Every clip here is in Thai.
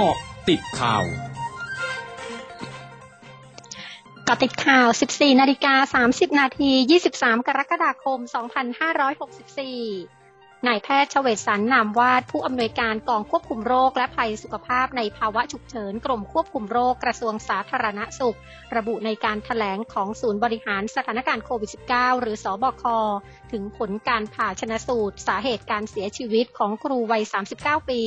เกาะติดข่าวกาะติดข่าว 14 นาฬิกา 30 นาที 23 กรกฎาคม 2564 นายแพทย์เฉวศสันนามวาดผู้อำนวยการกองควบคุมโรคและภัยสุขภาพในภาวะฉุกเฉินกรมควบคุมโรคกระทรวงสาธารณสุข ระบุในการถแถลงของศูนย์บริหารสถานการณ์โควิด -19 หรือสอบค ถึงผลการผ่าชนะสูตร สาเหตุการเสียชีวิตของครูวัย 39 ปี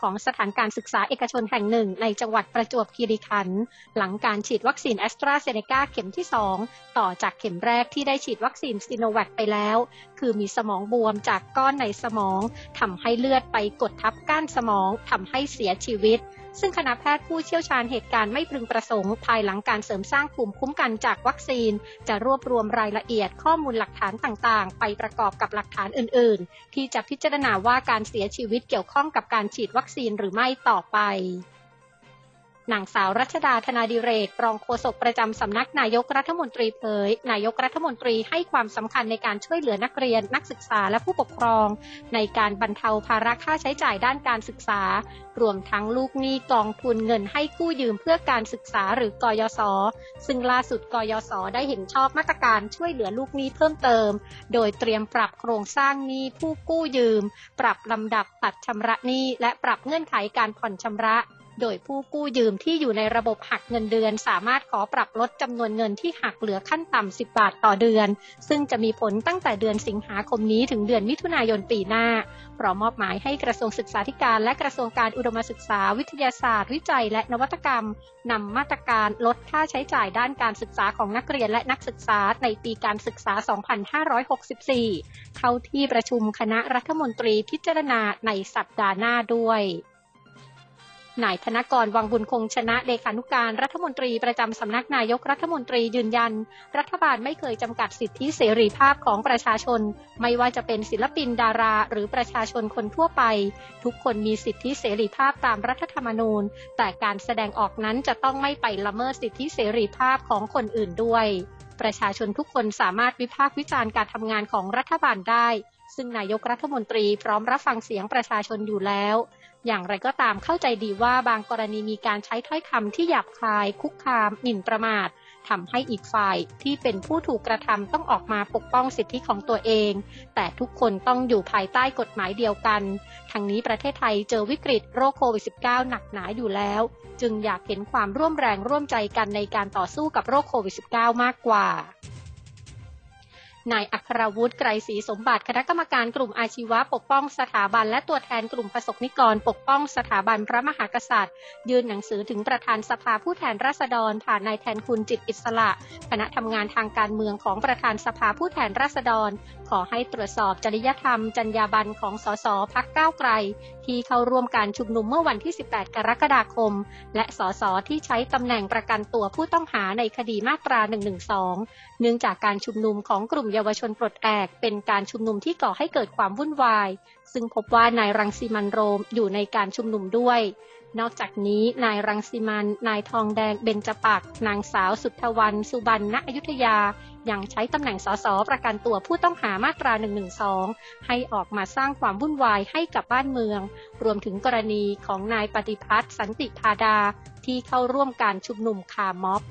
ของสถานการศึกษาเอกชนแห่งหนึ่ง ในจังหวัดประจวบคีรีขันธ์หลังการฉีดวัคซีนแอสตราเซเนกาเข็มที่ 2 ต่อจากเข็มแรกที่ได้ฉีดวัคซีนซิโนแวคไปแล้ว คือมีสมองบวมจากก้อนในสมองทำให้เลือดไปกดทับก้านสมองทำให้เสียชีวิต ซึ่งคณะแพทย์ผู้เชี่ยวชาญเหตุการณ์ไม่พึงประสงค์ ภายหลังการเสริมสร้างภูมิคุ้มกันจากวัคซีน จะรวบรวมรายละเอียดข้อมูลหลักฐานต่างๆ ไปประกอบกับหลักฐานอื่น ๆ ที่จะพิจารณาว่าการเสียชีวิตเกี่ยวข้องกับการฉีดวัคซีนหรือไม่ต่อไป นางสาวรัชดาธนาดิเรก รองโฆษกประจำสำนักนายกรัฐมนตรีเผย นายกรัฐมนตรีให้ความสำคัญในการช่วยเหลือนักเรียน นักศึกษาและผู้ปกครอง ในการบรรเทาภาระค่าใช้จ่ายด้านการศึกษา รวมทั้งลูกหนี้กองทุนเงินให้กู้ยืมเพื่อการศึกษาหรือกยศ ซึ่งล่าสุดกยศ ได้เห็นชอบมาตรการช่วยเหลือลูกหนี้เพิ่มเติม โดยเตรียมปรับโครงสร้างหนี้ผู้กู้ยืม ปรับลำดับตัดชำระหนี้และปรับเงื่อนไขการผ่อนชำระ โดยผู้กู้ยืมที่อยู่ในระบบหักเงินเดือน สามารถขอปรับลดจำนวนเงินที่หักเหลือขั้นต่ำ 10 บาทต่อเดือน ซึ่งจะมีผลตั้งแต่เดือนสิงหาคมนี้ถึงเดือนมิถุนายนปีหน้าพร้อมมอบหมายให้กระทรวงศึกษาธิการ และกระทรวงการอุดมศึกษา วิทยาศาสตร์ วิจัย และนวัตกรรมนำมาตรการลดค่าใช้จ่ายด้านการศึกษาของนักเรียนและนักศึกษาในปีการศึกษา 2564 เข้าที่ประชุมคณะรัฐมนตรีพิจารณาในสัปดาห์หน้าด้วย นายธนกรวังบุญคงชนะเลขานุการรัฐมนตรีประจำสำนักนายกรัฐมนตรียืนยัน รัฐบาลไม่เคยจำกัดสิทธิเสรีภาพของประชาชน ไม่ว่าจะเป็นศิลปินดารา หรือประชาชนคนทั่วไป ทุกคนมีสิทธิเสรีภาพตามรัฐธรรมนูญ แต่การแสดงออกนั้นจะต้องไม่ไปละเมิดสิทธิเสรีภาพของคนอื่นด้วย ประชาชนทุกคนสามารถวิพากษ์วิจารณ์การทำงานของรัฐบาลได้ซึ่งนายกรัฐมนตรีพร้อมรับฟังเสียงประชาชนอยู่แล้ว อย่างไรก็ตามเข้าใจดีว่าบางกรณีมีการใช้ถ้อยคำที่หยาบคาย คุกคามหมิ่นประมาททำให้อีกฝ่ายที่เป็นผู้ถูกกระทำต้องออกมาปกป้องสิทธิของตัวเอง แต่ทุกคนต้องอยู่ภายใต้กฎหมายเดียวกัน ทั้งนี้ประเทศไทยเจอวิกฤตโรคโควิด -19 หนักหนาอยู่แล้ว จึงอยากเห็นความร่วมแรงร่วมใจกันในการต่อสู้กับโรคโควิด -19 มากกว่า นายอัครวุฒิไกรศรีสมบัติ คณะกรรมการกลุ่มอาชีวะปกป้องสถาบัน และตัวแทนกลุ่มประสบนิกร ปกป้องสถาบันพระมหากษัตริย์ ยื่นหนังสือถึงประธานสภาผู้แทนราษฎร ผ่านนายแทนคุณจิตอิสระ คณะทำงานทางการเมืองของประธานสภาผู้แทนราษฎรขอให้ตรวจสอบจริยธรรม จรรยาบรรณของสสพักก้าวไกล ที่เข้าร่วมการชุมนุมเมื่อวันที่ 18 กรกฎาคม และสสที่ใช้ตำแหน่งประกันตัวผู้ต้องหาในคดีมาตรา 112 เนื่องจากการชุมนุมของกลุ่มเยาวชนปลดแอก เป็นการชุมนุมที่ก่อให้เกิดความวุ่นวาย ซึ่งพบว่านายรังสีมันโรมอยู่ในการชุมนุมด้วยนอกจากนี้นายรังสีมัน นายทองแดงเบญจปัก นางสาวสุทธวัน สุบรรณอยุธยา ยังใช้ตำแหน่งสสประกันตัวผู้ต้องหามาตรา 112 ให้ออกมาสร้างความวุ่นวายให้กับบ้านเมือง รวมถึงกรณีของนายปฏิพัฒน์สันติพาดา ที่เข้าร่วมการชุมนุมคาร์ม็อบ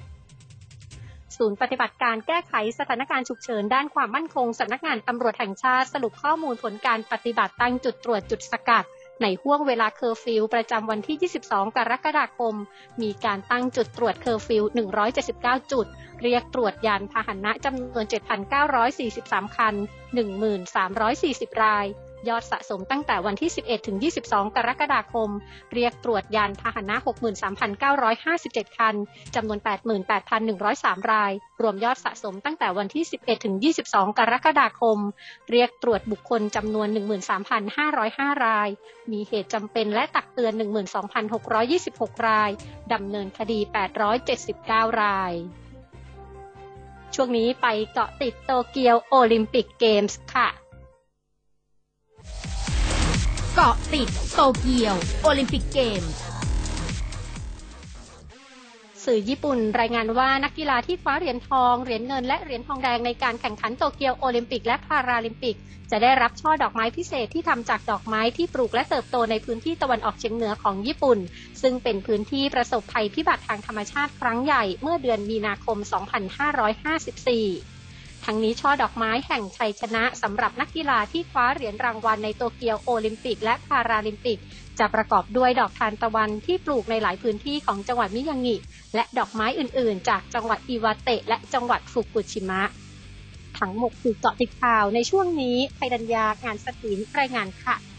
ศูนย์ปฏิบัติการแก้ไขสถานการณ์ฉุกเฉินด้านความมั่นคงสำนักงานตำรวจแห่งชาติสรุปข้อมูลผลการปฏิบัติตั้งจุดตรวจจุดสกัด ในห้วงเวลาเคอร์ฟิวประจำวันที่ 22 กรกฎาคม มีการตั้งจุดตรวจเคอร์ฟิว 179 จุด เรียกตรวจยานพาหนะจำนวน 7,943 คัน 1,340 ราย ยอดสะสมตั้งแต่วันที่ 11 ถึง 22 กรกฎาคม เรียกตรวจยานพาหนะ 63,957 คัน จำนวน 88,103 ราย รวมยอดสะสมตั้งแต่วันที่ 11 ถึง 22 กรกฎาคม เรียกตรวจบุคคลจำนวน 13,505 ราย มีเหตุจำเป็นและตักเตือน 12,626 ราย ดำเนินคดี 879 รายช่วงนี้ไปเกาะติดโตเกียวโอลิมปิกเกมส์ค่ะ เกาะติดโตเกียว โอลิมปิกเกมส์ สื่อญี่ปุ่นรายงานว่านักกีฬาที่คว้าเหรียญทอง เหรียญเงิน และเหรียญทองแดงในการแข่งขันโตเกียวโอลิมปิกและพาราลิมปิก จะได้รับช่อดอกไม้พิเศษที่ทำจากดอกไม้ที่ปลูกและเติบโตในพื้นที่ตะวันออกเฉียงเหนือของญี่ปุ่น ซึ่งเป็นพื้นที่ประสบภัยพิบัติทางธรรมชาติครั้งใหญ่เมื่อเดือนมีนาคม 2554 ทั้งนี้ช่อดอกไม้แห่งชัยชนะสำหรับนักกีฬาที่คว้าเหรียญรางวัลในโตเกียวโอลิมปิกและพาราลิมปิก จะประกอบด้วยดอกทานตะวันที่ปลูกในหลายพื้นที่ของจังหวัดมิยางิ และดอกไม้อื่นๆ จากจังหวัดอิวาเตะและจังหวัดฟุกุชิมะ ทั้งหมดคือเจาะติดข่าวในช่วงนี้ไพดัญญางานสตินรายงานค่ะ